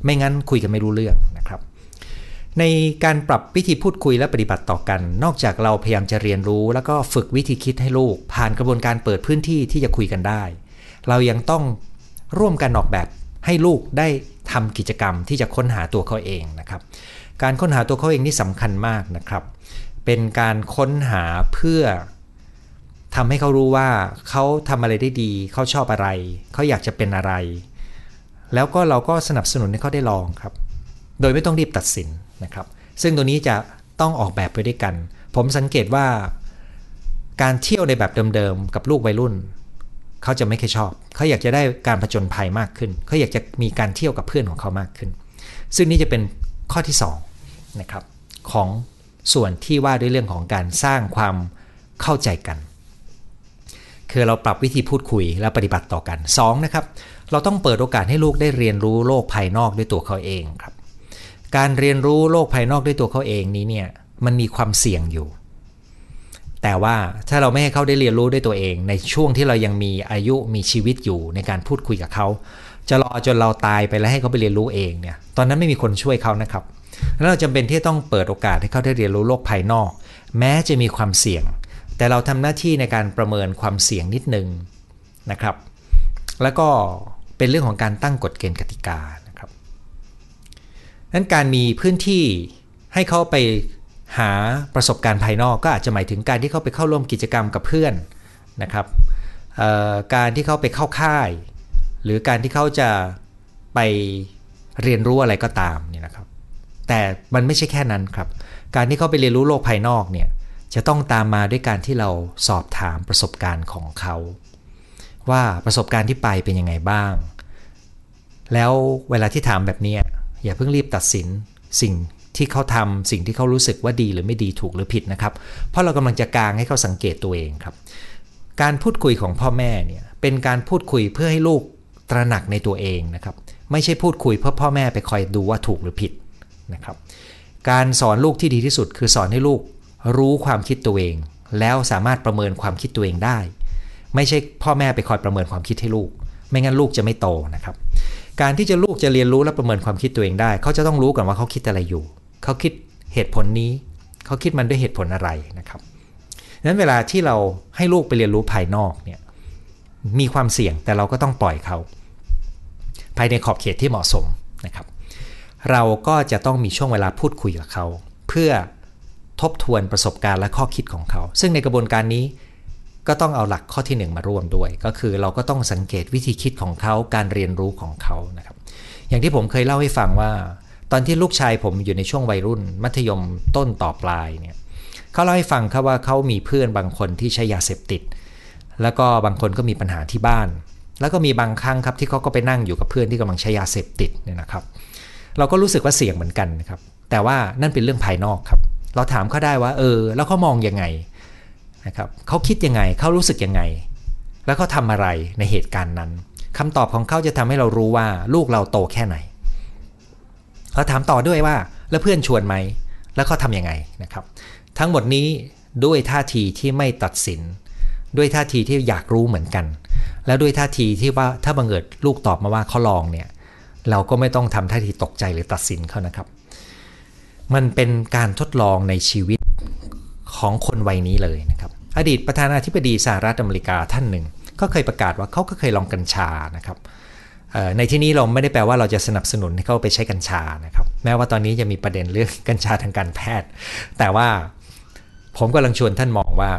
ไม่งั้นคุยกันไม่รู้เรื่องนะครับ ในการปรับวิธีพูดคุยและปฏิบัติต่อกัน นอกจากเราพยายามจะเรียนรู้ แล้วก็ฝึกวิธีคิดให้ลูก ผ่านกระบวนการเปิดพื้นที่ที่จะคุยกันได้ เรายังต้องร่วมกันออกแบบให้ลูกได้ทำกิจกรรมที่จะค้นหาตัวเขาเองนะครับ การค้นหาตัวเขาเองนี่สำคัญมากนะครับ เป็นการค้นหาเพื่อทำให้เขารู้ว่าเขาทำอะไรได้ดี เขาชอบอะไร เขาอยากจะเป็นอะไร แล้วก็เราก็สนับสนุนให้เขาได้ลองครับ โดยไม่ต้องรีบตัดสิน นะครับ ซึ่งตัวนี้จะต้องออกแบบไปด้วยกัน ผมสังเกตว่า การเที่ยวในแบบเดิมๆกับลูกวัยรุ่น เขาจะไม่ค่อยชอบ เขาอยากจะได้การผจญภัยมากขึ้น เขาอยากจะมีการเที่ยวกับเพื่อนของเขามากขึ้น ซึ่งนี่จะเป็นข้อที่2นะครับของส่วนที่ว่าด้วยเรื่องของการสร้างความเข้าใจกัน คือเราปรับวิธีพูดคุยและปฏิบัติต่อกัน2นะครับเราต้องเปิดโอกาสให้ลูกได้เรียนรู้โลกภายนอกด้วยตัวเขาเองครับ การเรียนรู้โลกภายนอกด้วยตัวเขาเองนี้เนี่ยมันมีความเสี่ยงอยู่ แต่ว่าถ้าเราไม่ให้เขาได้เรียนรู้ด้วยตัวเอง ในช่วงที่เรายังมีอายุมีชีวิตอยู่ในการพูดคุยกับเขาจะรอจนเราตายไปแล้วให้เขาไปเรียนรู้เองเนี่ยตอนนั้นไม่มีคนช่วยเขานะครับแล้วเราจำเป็นที่ต้องเปิดโอกาสให้เขาได้เรียนรู้โลกภายนอก แม้จะมีความเสี่ยง แต่เราทำหน้าที่ในการประเมินความเสี่ยงนิดนึงนะครับ แล้วก็เป็นเรื่องของการตั้งกฎเกณฑ์กติกา นั้นการมีพื้นที่ให้เขาไปหาประสบการณ์ภายนอกก็อาจจะหมายถึงการที่เขาไปเข้าร่วมกิจกรรมกับเพื่อนนะครับการที่เขาไปเข้าค่าย หรือการที่เขาจะไปเรียนรู้อะไรก็ตามเนี่ยนะครับ แต่มันไม่ใช่แค่นั้นครับ การที่เขาไปเรียนรู้โลกภายนอกเนี่ยจะต้องตามมาด้วยการที่เราสอบถามประสบการณ์ของเขา ว่าประสบการณ์ที่ไปเป็นยังไงบ้าง แล้วเวลาที่ถามแบบนี้ อย่าเพิ่งรีบตัดสินสิ่งที่เขาทำสิ่งที่เขารู้สึกว่าดีหรือไม่ดีถูกหรือผิดนะครับ เพราะเรากำลังจะกางให้เขาสังเกตตัวเองครับ การพูดคุยของพ่อแม่เนี่ยเป็นการพูดคุยเพื่อให้ลูกตระหนักในตัวเองนะครับ ไม่ใช่พูดคุยเพื่อพ่อแม่ไปคอยดูว่าถูกหรือผิดนะครับ การสอนลูกที่ดีที่สุด คือสอนให้ลูกรู้ความคิดตัวเอง แล้วสามารถประเมินความคิดตัวเองได้ ไม่ใช่พ่อแม่ไปคอยประเมินความคิดให้ลูก ไม่งั้นลูกจะไม่โตนะครับ การที่จะลูกจะเรียนรู้และประเมินความคิดตัวเองได้ เขาจะต้องรู้ก่อนว่าเขาคิดอะไรอยู่ เขาคิดเหตุผลนี้ เขาคิดมันด้วยเหตุผลอะไรนะครับนั้นเวลาที่เราให้ลูกไปเรียนรู้ภายนอกเนี่ยมีความเสี่ยงแต่เราก็ต้องปล่อยเขา ภายในขอบเขตที่เหมาะสมนะครับ เราก็จะต้องมีช่วงเวลาพูดคุยกับเขา เพื่อทบทวนประสบการณ์และข้อคิดของเขา ซึ่งในกระบวนการนี้ ก็ต้องเอาหลักข้อที่ 1 มาร่วมด้วย ก็คือเราก็ต้องสังเกตวิธีคิดของเขาการเรียนรู้ของเขานะครับอย่างที่ผมเคยเล่าให้ฟังว่า ตอนที่ลูกชายผมอยู่ในช่วงวัยรุ่น มัธยมต้นต่อปลายเนี่ยเขาเล่าให้ฟังครับว่าเขามีเพื่อนบางคนที่ใช้ยาเสพติด แล้วก็บางคนก็มีปัญหาที่บ้าน แล้วก็มีบางครั้งครับที่เขาก็ไปนั่งอยู่กับเพื่อนที่กำลังใช้ยาเสพติดเนี่ยนะครับ เราก็รู้สึกว่าเสี่ยงเหมือนกันนะครับแต่ว่านั่นเป็นเรื่องภายนอกครับ เราถามเขาได้ว่าเออ แล้วเขามองยังไง นะครับเขาคิดยังไงเขารู้สึกยังไง แล้วเขาทำอะไรในเหตุการณ์นั้นคำตอบของเขาจะทำให้เรารู้ว่าลูกเราโตแค่ไหนเราถามต่อด้วยว่าแล้วเพื่อนชวนไหม แล้วเขาทำยังไงนะครับ ทั้งหมดนี้ด้วยท่าทีที่ไม่ตัดสิน ด้วยท่าทีที่อยากรู้เหมือนกัน แล้วด้วยท่าทีที่ว่าถ้าบังเอิญลูกตอบมาว่าเขาลองเนี่ยเราก็ไม่ต้องทำท่าทีตกใจหรือตัดสินเขานะครับ มันเป็นการทดลองในชีวิตของคนวัยนี้เลยนะครับ อดีตประธานาธิบดีสหรัฐอเมริกาท่านหนึ่ง ก็เคยประกาศว่าเขาก็เคยลองกัญชานะครับในที่นี้เราไม่ได้แปลว่าเราจะสนับสนุนให้เขาไปใช้กัญชานะครับแม้ว่าตอนนี้จะมีประเด็นเรื่องกัญชาทางการแพทย์ แต่ว่าผมกำลังชวนท่านมองว่า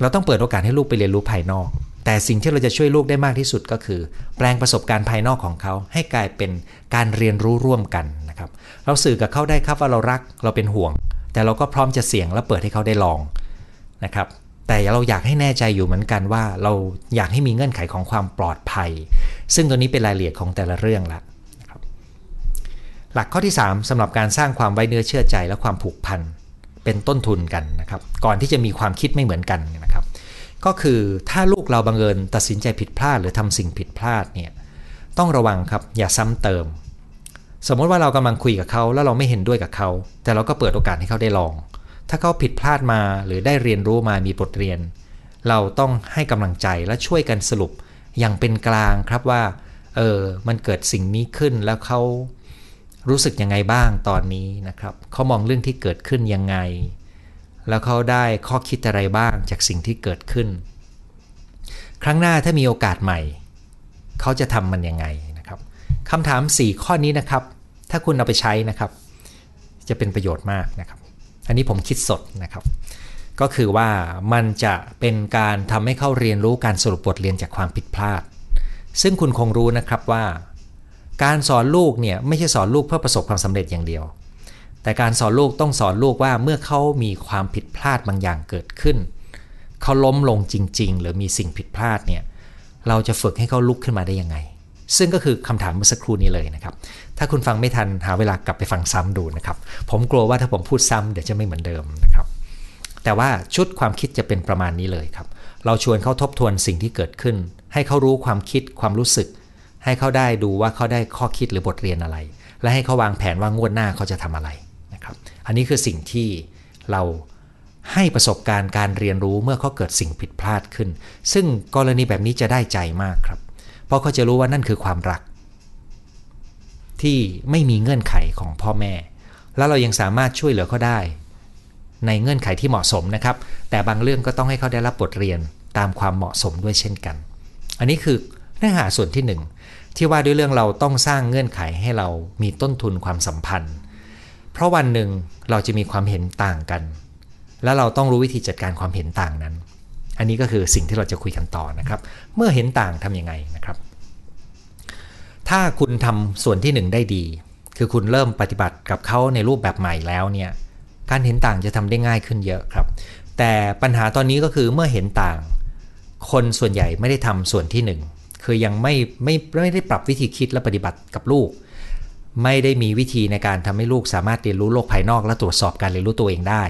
เราต้องเปิดโอกาสให้ลูกไปเรียนรู้ภายนอก แต่สิ่งที่เราจะช่วยลูกได้มากที่สุดก็คือ แปลงประสบการณ์ภายนอกของเขา ให้กลายเป็นการเรียนรู้ร่วมกันนะครับเราสื่อกับเขาได้ครับว่าเรารักเราเป็นห่วง แต่เราก็พร้อมจะเสี่ยงและเปิดให้เขาได้ลองนะครับ แต่เราอยากให้แน่ใจอยู่เหมือนกันว่าเราอยากให้มีเงื่อนไขของความปลอดภัย ซึ่งตัวนี้เป็นรายละเอียดของแต่ละเรื่องละหลักข้อที่ 3สำหรับการสร้างความไว้เนื้อเชื่อใจและความผูกพันเป็นต้นทุนกันนะครับ ก่อนที่จะมีความคิดไม่เหมือนกันนะครับ ก็คือถ้าลูกเราบังเอิญตัดสินใจผิดพลาด หรือทำสิ่งผิดพลาดเนี่ยต้องระวังครับอย่าซ้ำเติม สมมติว่าเรากำลังคุยกับเขาแล้วเราไม่เห็นด้วยกับเขา แต่เราก็เปิดโอกาสให้เขาได้ลอง ถ้าเขาผิดพลาดมาหรือได้เรียนรู้มามีบทเรียน เราต้องให้กำลังใจและช่วยกันสรุปอย่างเป็นกลางครับว่าเออมันเกิดสิ่งนี้ขึ้นแล้วเขารู้สึกยังไงบ้างตอนนี้นะครับเขามองเรื่องที่เกิดขึ้นยังไง แล้วเขาได้ข้อคิดอะไรบ้างจากสิ่งที่เกิดขึ้น ครั้งหน้าถ้ามีโอกาสใหม่ เขาจะทำมันยังไงนะครับคำถาม 4 ข้อนี้นะครับ ถ้าคุณเอาไปใช้นะครับ จะเป็นประโยชน์มากนะครับ อันนี้ผมคิดสดนะครับ ก็คือว่ามันจะเป็นการทำให้เขาเรียนรู้การสรุปบทเรียนจากความผิดพลาด ซึ่งคุณคงรู้นะครับว่า การสอนลูกเนี่ยไม่ใช่สอนลูกเพื่อประสบความสำเร็จอย่างเดียว แต่การสอนลูกต้องสอนลูกว่าเมื่อเขามีความผิดพลาดบางอย่างเกิดขึ้นเขาล้มลงจริง ๆ หรือมีสิ่งผิดพลาดเนี่ยเราจะฝึกให้เขาลุกขึ้นมาได้ยังไง ซึ่งก็คือคำถามเมื่อสักครู่นี้เลยนะครับ ถ้าคุณฟังไม่ทันหาเวลากลับไปฟังซ้ำดูนะครับ ผมกลัวว่าถ้าผมพูดซ้ำเดี๋ยวจะไม่เหมือนเดิมนะครับ แต่ว่าชุดความคิดจะเป็นประมาณนี้เลยครับ เราชวนเขาทบทวนสิ่งที่เกิดขึ้น ให้เขารู้ความคิดความรู้สึก ให้เขาได้ดูว่าเขาได้ข้อคิดหรือบทเรียนอะไร และให้เขาวางแผนว่างวดหน้าเขาจะทำอะไรนะครับ อันนี้คือสิ่งที่เราให้ประสบการณ์การเรียนรู้เมื่อเขาเกิดสิ่งผิดพลาดขึ้น ซึ่งกรณีแบบนี้จะได้ใจมากครับ เพราะเขาจะรู้ว่านั่นคือความรัก ที่ไม่มีเงื่อนไขของพ่อแม่ แล้วเรายังสามารถช่วยเหลือเขาได้ ในเงื่อนไขที่เหมาะสมนะครับ แต่บางเรื่องก็ต้องให้เขาได้รับบทเรียนตามความเหมาะสมด้วยเช่นกัน อันนี้คือเนื้อหาส่วนที่ 1 ที่ว่าด้วยเรื่องเราต้องสร้างเงื่อนไขให้เรามีต้นทุนความสัมพันธ์ เพราะวันหนึ่งเราจะมีความเห็นต่างกัน แล้วเราต้องรู้วิธีจัดการความเห็นต่างนั้น อันนี้ก็คือสิ่งที่เราจะคุยกันต่อนะครับ เมื่อเห็นต่างทำยังไงนะครับ ถ้าคุณทำส่วนที่1ได้ดี คือคุณเริ่มปฏิบัติกับเขาในรูปแบบใหม่แล้วเนี่ยการเห็นต่างจะทำได้ง่ายขึ้นเยอะครับ แต่ปัญหาตอนนี้ก็คือเมื่อเห็นต่าง คนส่วนใหญ่ไม่ได้ทำส่วนที่1คือยังไม่ไม่ไม่ได้ปรับวิธีคิดและปฏิบัติกับลูก ไม่ได้มีวิธีในการทำให้ลูกสามารถเรียนรู้โลกภายนอกและตรวจสอบการเรียนรู้ตัวเองได้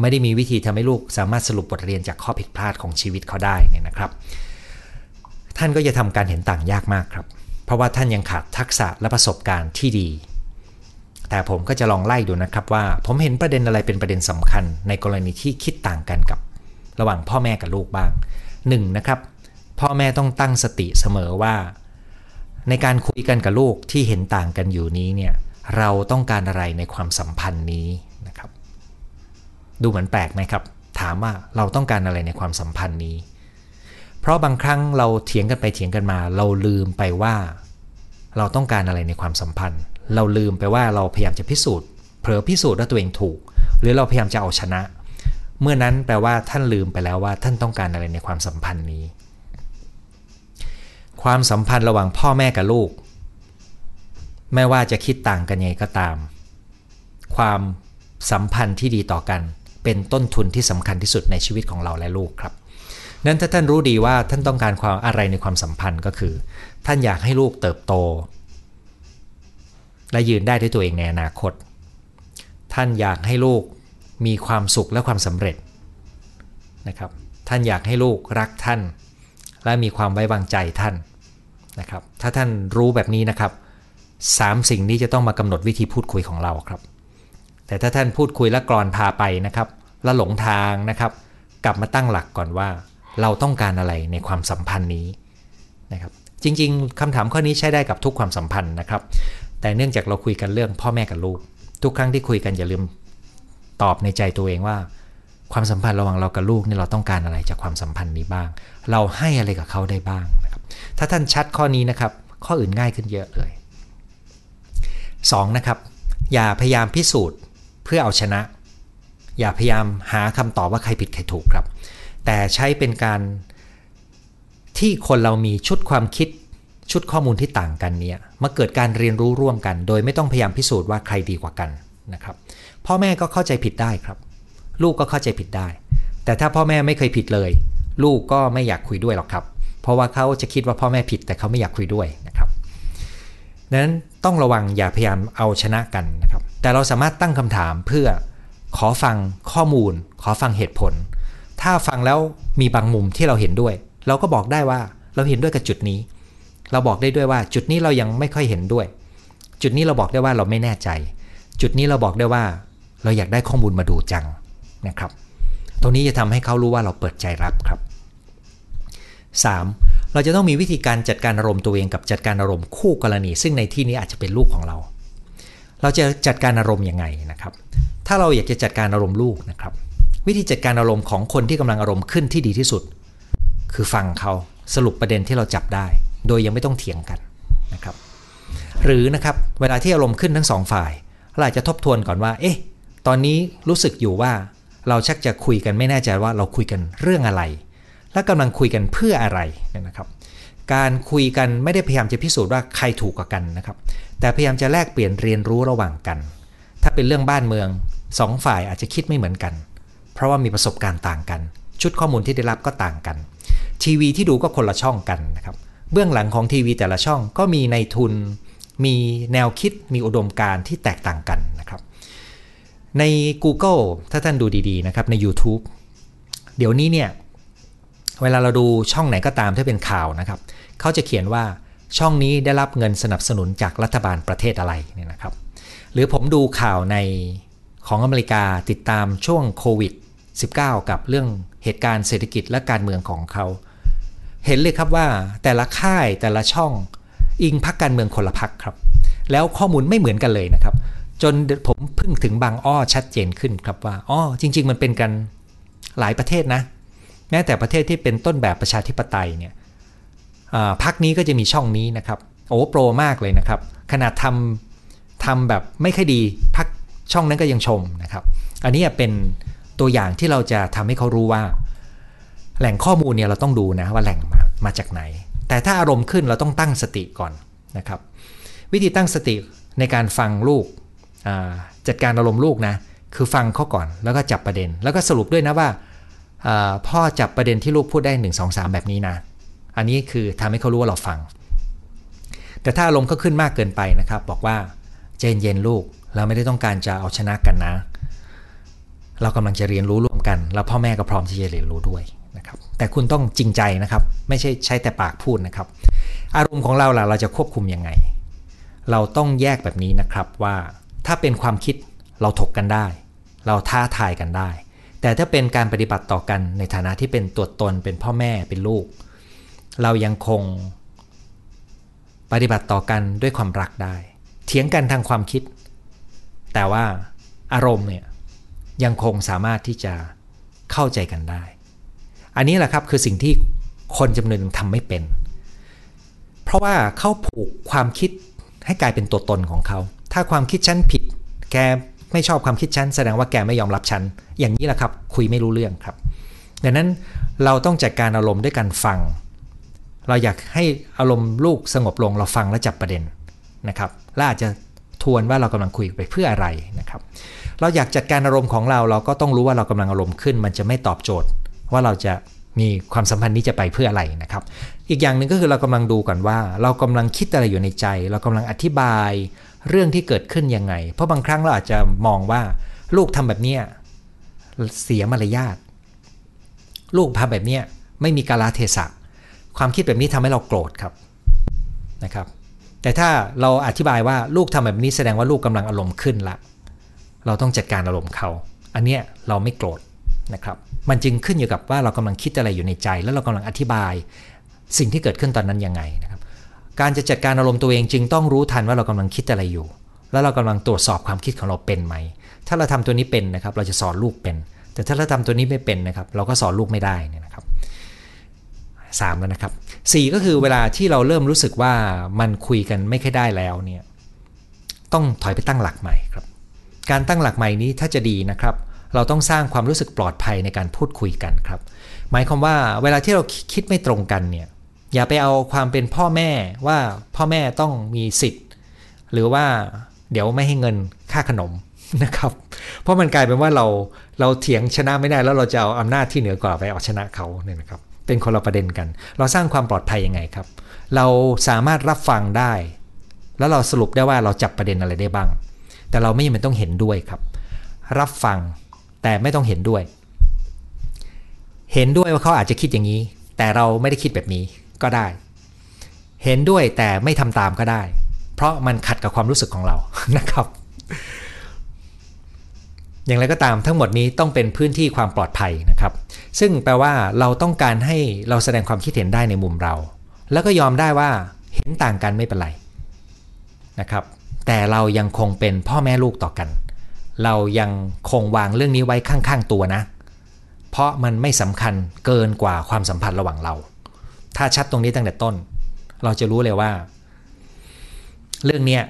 ไม่ได้มีวิธีทำให้ลูกสามารถสรุปบทเรียนจากข้อผิดพลาดของชีวิตเขาได้เนี่ยนะครับ ท่านก็จะทำการเห็นต่างยากมากครับ เพราะว่าท่านยังขาดทักษะและประสบการณ์ที่ดี แต่ผมก็จะลองไล่ดูนะครับว่า ผมเห็นประเด็นอะไรเป็นประเด็นสำคัญ ในกรณีที่คิดต่างกันกับ ระหว่างพ่อแม่กับลูกบ้าง 1. นะครับ พ่อแม่ต้องตั้งสติเสมอว่า ในการคุยกันกับลูกที่เห็นต่างกันอยู่นี้เนี่ยเราต้องการอะไรในความสัมพันธ์นี้นะครับ ดูเหมือนแปลกไหมครับ ถามว่าเราต้องการอะไรในความสัมพันธ์นี้ เพราะบางครั้งเราเถียงกันไปเถียงกันมา เราลืมไปว่า เราต้องการอะไรในความสัมพันธ์ เราลืมไปว่าเราพยายามจะพิสูจน์เผลอพิสูจน์ว่าตัวเองถูก หรือเราพยายามจะเอาชนะ เมื่อนั้นแปลว่าท่านลืมไปแล้วว่าท่านต้องการอะไรในความสัมพันธ์นี้ ความสัมพันธ์ระหว่างพ่อแม่กับลูกไม่ว่าจะคิดต่างกันยังไงก็ตาม ความสัมพันธ์ที่ดีต่อกัน เป็นต้นทุนที่สำคัญที่สุดในชีวิตของเราและลูกครับ นั้นถ้าท่านรู้ดีว่าท่านต้องการความอะไรในความสัมพันธ์ก็คือ ท่านอยากให้ลูกเติบโต และยืนได้ด้วยตัวเองในอนาคต ท่านอยากให้ลูกมีความสุขและความสำเร็จนะครับ ท่านอยากให้ลูกรักท่าน และมีความไว้วางใจท่านนะครับ ถ้าท่านรู้แบบนี้นะครับสามสิ่งนี้จะต้องมากำหนดวิธีพูดคุยของเราครับ แต่ถ้าท่านพูดคุยและกรอนพาไปนะครับ แล้วหลงทางนะครับ กลับมาตั้งหลักก่อนว่า เราต้องการอะไรในความสัมพันธ์นี้นะครับจริง ๆคำถามข้อนี้ใช้ได้กับทุกความสัมพันธ์นะครับ แต่เนื่องจากเราคุยกันเรื่องพ่อแม่กับลูก ทุกครั้งที่คุยกันอย่าลืมตอบในใจตัวเองว่า ความสัมพันธ์ระหว่างเรากับลูกนี่เราต้องการอะไรจากความสัมพันธ์นี้บ้าง เราให้อะไรกับเขาได้บ้างนะครับ ถ้าท่านชัดข้อนี้นะครับ ข้ออื่นง่ายขึ้นเยอะเลย 2. นะครับ อย่าพยายามพิสูจน์เพื่อเอาชนะ อย่าพยายามหาคำตอบว่าใครผิดใครถูกครับ แต่ใช้เป็นการที่คนเรามีชุดความคิดชุดข้อมูลที่ต่างกันเนี่ยมาเกิดการเรียนรู้ร่วมกัน โดยไม่ต้องพยายามพิสูจน์ว่าใครดีกว่ากันนะครับพ่อแม่ก็เข้าใจผิดได้ครับ ลูกก็เข้าใจผิดได้ แต่ถ้าพ่อแม่ไม่เคยผิดเลย ลูกก็ไม่อยากคุยด้วยหรอกครับ เพราะว่าเขาจะคิดว่าพ่อแม่ผิดแต่เขาไม่อยากคุยด้วยนะครับดังนั้นต้องระวังอย่าพยายามเอาชนะกันนะครับแต่เราสามารถตั้งคำถามเพื่อขอฟังข้อมูล ขอฟังเหตุผล ถ้าฟังแล้วมีบางมุมที่เราเห็นด้วย เราก็บอกได้ว่าเราเห็นด้วยกับจุดนี้ เราบอกได้ด้วยว่าจุดนี้เรายังไม่ค่อยเห็นด้วย จุดนี้เราบอกได้ว่าเราไม่แน่ใจ จุดนี้เราบอกได้ว่า เราอยากได้ข้อมูลมาดูจังนะครับ ตรงนี้จะทำให้เขารู้ว่าเราเปิดใจรับครับ 3. เราจะต้องมีวิธีการจัดการอารมณ์ตัวเองกับจัดการอารมณ์คู่กรณี ซึ่งในที่นี้อาจจะเป็นลูกของเรา เราจะจัดการอารมณ์ยังไงนะครับ ถ้าเราอยากจะจัดการอารมณ์ลูกนะครับ วิธีจัดการอารมณ์ของคนที่กำลังอารมณ์ขึ้นที่ดีที่สุด คือฟังเขาสรุปประเด็นที่เราจับได้ โดยยังไม่ต้องเถียงกันนะครับหรือนะครับเวลาที่อารมณ์ขึ้นทั้งสองฝ่ายเราอาจจะทบทวนก่อนว่า เอ๊ะ ตอนนี้รู้สึกอยู่ว่าเราชักจะคุยกันไม่แน่ใจว่าเราคุยกันเรื่องอะไร และกำลังคุยกันเพื่ออะไรนะครับ การคุยกันไม่ได้พยายามจะพิสูจน์ว่าใครถูกกว่ากันนะครับ แต่พยายามจะแลกเปลี่ยนเรียนรู้ระหว่างกัน ถ้าเป็นเรื่องบ้านเมืองสองฝ่ายอาจจะคิดไม่เหมือนกัน เพราะว่ามีประสบการณ์ต่างกัน ชุดข้อมูลที่ได้รับก็ต่างกัน ทีวีที่ดูก็คนละช่องกันนะครับเบื้องหลังของทีวีแต่ละช่องก็มีในทุน มีแนวคิดมีอุดมการณ์ที่แตกต่างกันนะครับ ใน Google ถ้าท่านดูดีๆนะครับใน YouTube เดี๋ยวนี้เนี่ยเวลาเราดูช่องไหนก็ตามที่เป็นข่าวนะครับเขาจะเขียนว่าช่องนี้ได้รับเงินสนับสนุนจากรัฐบาลประเทศอะไรเนี่ยนะครับ หรือผมดูข่าวในของอเมริกาติดตามช่วงโควิด -19 กับเรื่องเหตุการณ์เศรษฐกิจและการเมืองของเขา เห็นเลยครับว่าแต่ละค่ายแต่ละช่องอิงพักการเมืองคนละพักครับ แล้วข้อมูลไม่เหมือนกันเลยนะครับ จนผมพิ่งถึงบางอ้อชัดเจนขึ้นครับว่าอ้อจริง ๆ มันเป็นกันหลายประเทศนะ แม้แต่ประเทศที่เป็นต้นแบบประชาธิปไตยเนี่ยพักนี้ก็จะมีช่องนี้นะครับโอ้โปรมากเลยนะครับ ขนาดทำทำแบบไม่ค่อยดีพักช่องนั้นก็ยังชมนะครับ อันนี้เป็น ตัวอย่างที่เราจะทำให้เขารู้ว่า แหล่งข้อมูลเนี่ยเราต้องดูนะว่าแหล่งมามาจากไหน แต่ถ้าอารมณ์ขึ้นเราต้องตั้งสติก่อนนะครับ วิธีตั้งสติในการฟังลูกจัดการอารมณ์ลูกนะคือฟังเขาก่อนแล้วก็จับประเด็น แล้วก็สรุปด้วยนะว่าพ่อจับประเด็นที่ลูกพูดได้ 1 2 3 แบบนี้นะ อันนี้คือทำให้เขารู้ว่าเราฟัง แต่ถ้าอารมณ์เขาขึ้นมากเกินไปนะครับ บอกว่าใจเย็นลูกเราไม่ได้ต้องการจะเอาชนะกันนะ เรากำลังจะเรียนรู้ร่วมกัน แล้วพ่อแม่ก็พร้อมที่จะเรียนรู้ด้วยนะครับ แต่คุณต้องจริงใจนะครับ ไม่ใช่ใช้แต่ปากพูดนะครับ อารมณ์ของเราล่ะเราจะควบคุมยังไง เราต้องแยกแบบนี้นะครับว่าถ้าเป็นความคิดเราถกกันได้ เราท้าทายกันได้ แต่ถ้าเป็นการปฏิบัติต่อกันในฐานะที่เป็นตัวตนเป็นพ่อแม่เป็นลูก เรายังคง ปฏิบัติต่อกันด้วยความรักได้ เถียงกันทางความคิด แต่ว่าอารมณ์เนี่ย ยังคงสามารถที่จะเข้าใจกันได้ อันนี้แหละครับคือสิ่งที่คนจำนวนหนึ่งทำไม่เป็น เพราะว่าเขาผูกความคิดให้กลายเป็นตัวตนของเขา ถ้าความคิดฉันผิด แกไม่ชอบความคิดฉันแสดงว่าแกไม่ยอมรับฉัน อย่างนี้แหละครับ คุยไม่รู้เรื่องครับ ดังนั้นเราต้องจัดการอารมณ์ด้วยการฟัง เราอยากให้อารมณ์ลูกสงบลงเราฟังและจับประเด็นนะครับและอาจจะ ทวนว่าเรากำลังคุยไปเพื่ออะไรนะครับ เราอยากจัดการอารมณ์ของเราเราก็ต้องรู้ว่าเรากำลังอารมณ์ขึ้น มันจะไม่ตอบโจทย์ ว่าเราจะมีความสัมพันธ์นี้จะไปเพื่ออะไรนะครับ อีกอย่างหนึ่งก็คือเรากำลังดูก่อนว่า เรากำลังคิดอะไรอยู่ในใจ เรากำลังอธิบายเรื่องที่เกิดขึ้นยังไง เพราะบางครั้งเราอาจจะมองว่าลูกทำแบบเนี้ยเสียมารยาทลูกทำแบบเนี้ยไม่มีกาลเทศะความคิดแบบนี้ทำให้เราโกรธครับนะครับ แต่ถ้าเราอธิบายว่าลูกทำแบบนี้แสดงว่าลูกกำลังอารมณ์ขึ้นละ เราต้องจัดการอารมณ์เขา อันเนี้ยเราไม่โกรธนะครับ มันจึงขึ้นอยู่กับว่าเรากำลังคิดอะไรอยู่ในใจ แล้วเรากำลังอธิบายสิ่งที่เกิดขึ้นตอนนั้นยังไงนะครับ การจะจัดการอารมณ์ตัวเองจึงต้องรู้ทันว่าเรากำลังคิดอะไรอยู่ แล้วเรากำลังตรวจสอบความคิดของเราเป็นไหม ถ้าเราทำตัวนี้เป็นนะครับ เราจะสอนลูกเป็น แต่ถ้าเราทำตัวนี้ไม่เป็นนะครับ เราก็สอนลูกไม่ได้นะครับ สามแล้วนะครับสี่ก็คือเวลาที่เราเริ่มรู้สึกว่ามันคุยกันไม่ค่อยได้แล้วเนี่ยต้องถอยไปตั้งหลักใหม่ครับ การตั้งหลักใหม่นี้ถ้าจะดีนะครับ เราต้องสร้างความรู้สึกปลอดภัยในการพูดคุยกันครับ หมายความว่าเวลาที่เราคิดไม่ตรงกันเนี่ยอย่าไปเอาความเป็นพ่อแม่ว่าพ่อแม่ต้องมีสิทธิ์ หรือว่าเดี๋ยวไม่ให้เงินค่าขนมนะครับ เพราะมันกลายเป็นว่าเราเราเถียงชนะไม่ได้แล้วเราจะเอาอำนาจที่เหนือกว่าไปเอาชนะเขาเนี่ยนะครับ เป็นคนละประเด็นกัน เราสร้างความปลอดภัยยังไงครับ เราสามารถรับฟังได้ แล้วเราสรุปได้ว่าเราจับประเด็นอะไรได้บ้าง แต่เราไม่จำเป็นต้องเห็นด้วยครับ รับฟังแต่ไม่ต้องเห็นด้วย เห็นด้วยว่าเขาอาจจะคิดอย่างนี้ แต่เราไม่ได้คิดแบบนี้ก็ได้ เห็นด้วยแต่ไม่ทำตามก็ได้ เพราะมันขัดกับความรู้สึกของเรานะครับอย่างไรก็ตามทั้งหมดนี้ต้องเป็นพื้นที่ความปลอดภัยนะครับ ซึ่งแปลว่าเราต้องการให้เราแสดงความคิดเห็นได้ในมุมเรา แล้วก็ยอมได้ว่าเห็นต่างกันไม่เป็นไรนะครับ แต่เรายังคงเป็นพ่อแม่ลูกต่อกัน เรายังคงวางเรื่องนี้ไว้ข้างๆตัวนะ เพราะมันไม่สำคัญเกินกว่าความสัมพันธ์ระหว่างเรา ถ้าชัดตรงนี้ตั้งแต่ต้น เราจะรู้เลยว่า เรื่องนี้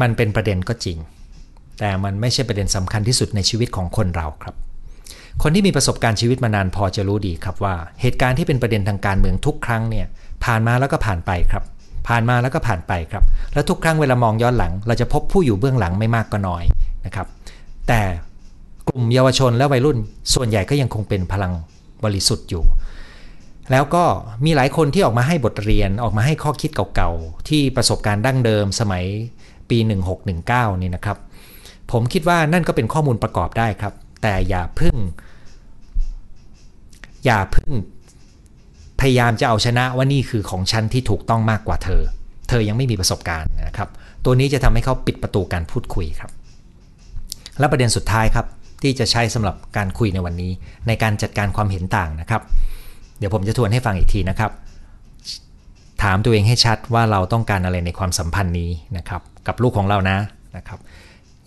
มันเป็นประเด็นก็จริง แต่มันไม่ใช่ประเด็นสำคัญที่สุดในชีวิตของคนเราครับ คนที่มีประสบการณ์ชีวิตมานานพอจะรู้ดีครับว่า เหตุการณ์ที่เป็นประเด็นทางการเมืองทุกครั้งเนี่ยผ่านมาแล้วก็ผ่านไปครับ ผ่านมาแล้วก็ผ่านไปครับ แล้วทุกครั้งเวลามองย้อนหลัง เราจะพบผู้อยู่เบื้องหลังไม่มากก็น้อยนะครับ แต่กลุ่มเยาวชนและวัยรุ่น ส่วนใหญ่ก็ยังคงเป็นพลังบริสุทธิ์อยู่ แล้วก็มีหลายคนที่ออกมาให้บทเรียนออกมาให้ข้อคิดเก่าๆ ที่ประสบการณ์ดั้งเดิมสมัยปี 1619 นี่นะครับผมคิดว่านั่นก็เป็นข้อมูลประกอบได้ครับ แต่อย่าพึ่ง อย่าพึ่ง พยายามจะเอาชนะว่านี่คือของฉันที่ถูกต้องมากกว่าเธอ เธอยังไม่มีประสบการณ์นะครับ ตัวนี้จะทำให้เขาปิดประตูการพูดคุยครับ และประเด็นสุดท้ายครับ ที่จะใช้สำหรับการคุยในวันนี้ ในการจัดการความเห็นต่างนะครับ เดี๋ยวผมจะทวนให้ฟังอีกทีนะครับ ถามตัวเองให้ชัดว่าเราต้องการอะไรในความสัมพันธ์นี้นะครับ กับลูกของเรานะนะครับ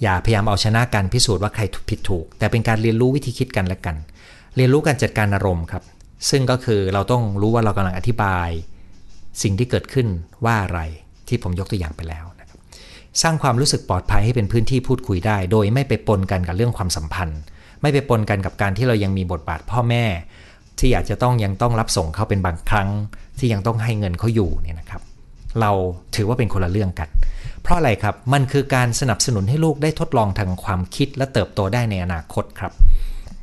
อย่าพยายามเอาชนะการพิสูจน์ว่าใครผิดถูก แต่เป็นการเรียนรู้วิธีคิดกันและกัน เรียนรู้การจัดการอารมณ์ครับ ซึ่งก็คือเราต้องรู้ว่าเรากำลังอธิบาย สิ่งที่เกิดขึ้นว่าอะไรที่ผมยกตัวอย่างไปแล้วนะครับสร้างความรู้สึกปลอดภัยให้เป็นพื้นที่พูดคุยได้ โดยไม่ไปปนกันกับเรื่องความสัมพันธ์ ไม่ไปปนกันกับการที่เรายังมีบทบาทพ่อแม่ ที่อาจจะต้องยังต้องรับส่งเขาเป็นบางครั้ง ที่ยังต้องให้เงินเขาอยู่เนี่ยนะครับ เราถือว่าเป็นคนละเรื่องกัน เพราะอะไรครับ มันคือการสนับสนุนให้ลูกได้ทดลองทางความคิดและเติบโตได้ในอนาคตครับ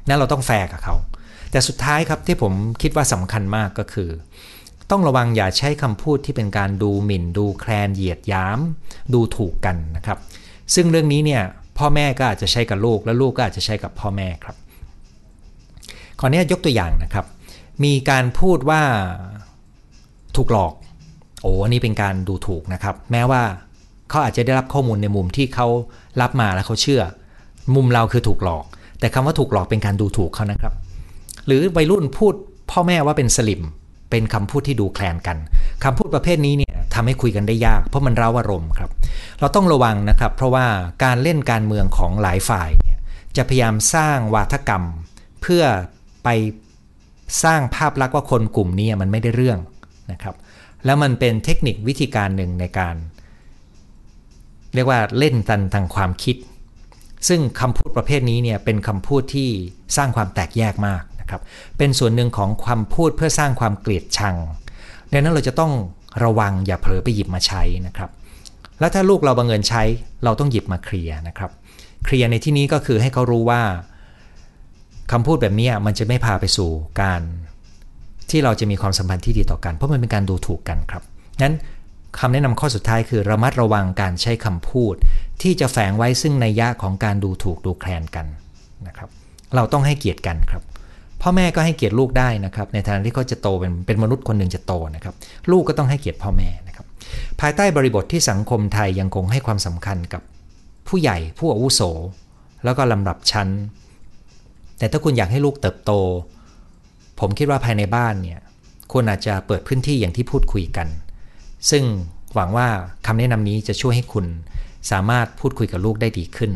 นั่นเราต้องแฟร์กับเขา แต่สุดท้ายครับที่ผมคิดว่าสำคัญมากก็คือ ต้องระวังอย่าใช้คำพูดที่เป็นการดูหมิ่น ดูแคลนเหยียดย้ำดูถูกกันนะครับ ซึ่งเรื่องนี้เนี่ยพ่อแม่ก็อาจจะใช้กับลูกและลูกก็อาจจะใช้กับพ่อแม่ครับขอนี้ยกตัวอย่างนะครับ มีการพูดว่าถูกหลอก โอ้อันนี้เป็นการดูถูกนะครับ แม้ว่าเขาอาจจะได้รับข้อมูลในมุมที่เขารับมาแล้วเขาเชื่อ มุมเราคือถูกหลอก แต่คำว่าถูกหลอกเป็นการดูถูกเขานะครับ หรือวัยรุ่นพูดพ่อแม่ว่าเป็นสลิมเป็นคำพูดที่ดูแคลนกันคำพูดประเภทนี้เนี่ยทำให้คุยกันได้ยาก เพราะมันร้าวอารมณ์ครับ เราต้องระวังนะครับ เพราะว่าการเล่นการเมืองของหลายฝ่ายเนี่ยจะพยายามสร้างวาทกรรม เพื่อไปสร้างภาพลักษณ์ว่าคนกลุ่มนี้มันไม่ได้เรื่องนะครับ แล้วมันเป็นเทคนิควิธีการหนึ่งในการ เรียกว่าเล่นตันทางความคิด ซึ่งคำพูดประเภทนี้เนี่ยเป็นคำพูดที่สร้างความแตกแยกมากนะครับ เป็นส่วนหนึ่งของความพูดเพื่อสร้างความเกลียดชัง ดังนั้นเราจะต้องระวังอย่าเผลอไปหยิบมาใช้นะครับ แล้วถ้าลูกเราบังเอิญใช้เราต้องหยิบมาเคลียร์นะครับ เคลียร์ในที่นี้ก็คือให้เขารู้ว่าคำพูดแบบนี้มันจะไม่พาไปสู่การ ที่เราจะมีความสัมพันธ์ที่ดีต่อกัน เพราะมันเป็นการดูถูกกันครับนั้นคำแนะนำข้อสุดท้ายคือระมัดระวังการใช้คำพูด ที่จะแฝงไว้ซึ่งในยะของการดูถูกดูแคลนกันนะครับ เราต้องให้เกียรติกันครับพ่อแม่ก็ให้เกียรติลูกได้นะครับ ในฐานะที่เขาจะโตเป็นเป็นมนุษย์คนหนึ่งจะโตนะครับ ลูกก็ต้องให้เกียรติพ่อแม่นะครับ ภายใต้บริบทที่สังคมไทยยังคงให้ความสำคัญกับผู้ใหญ่ผู้อาวุโส แล้วก็ลำดับชั้น แต่ถ้าคุณอยากให้ลูกเติบโต ผมคิดว่าภายในบ้านเนี่ยควรอาจจะเปิดพื้นที่อย่างที่พูดคุยกัน ซึ่งหวังว่าคำแนะนำนี้จะช่วยให้คุณสามารถพูดคุยกับลูกได้ดีขึ้น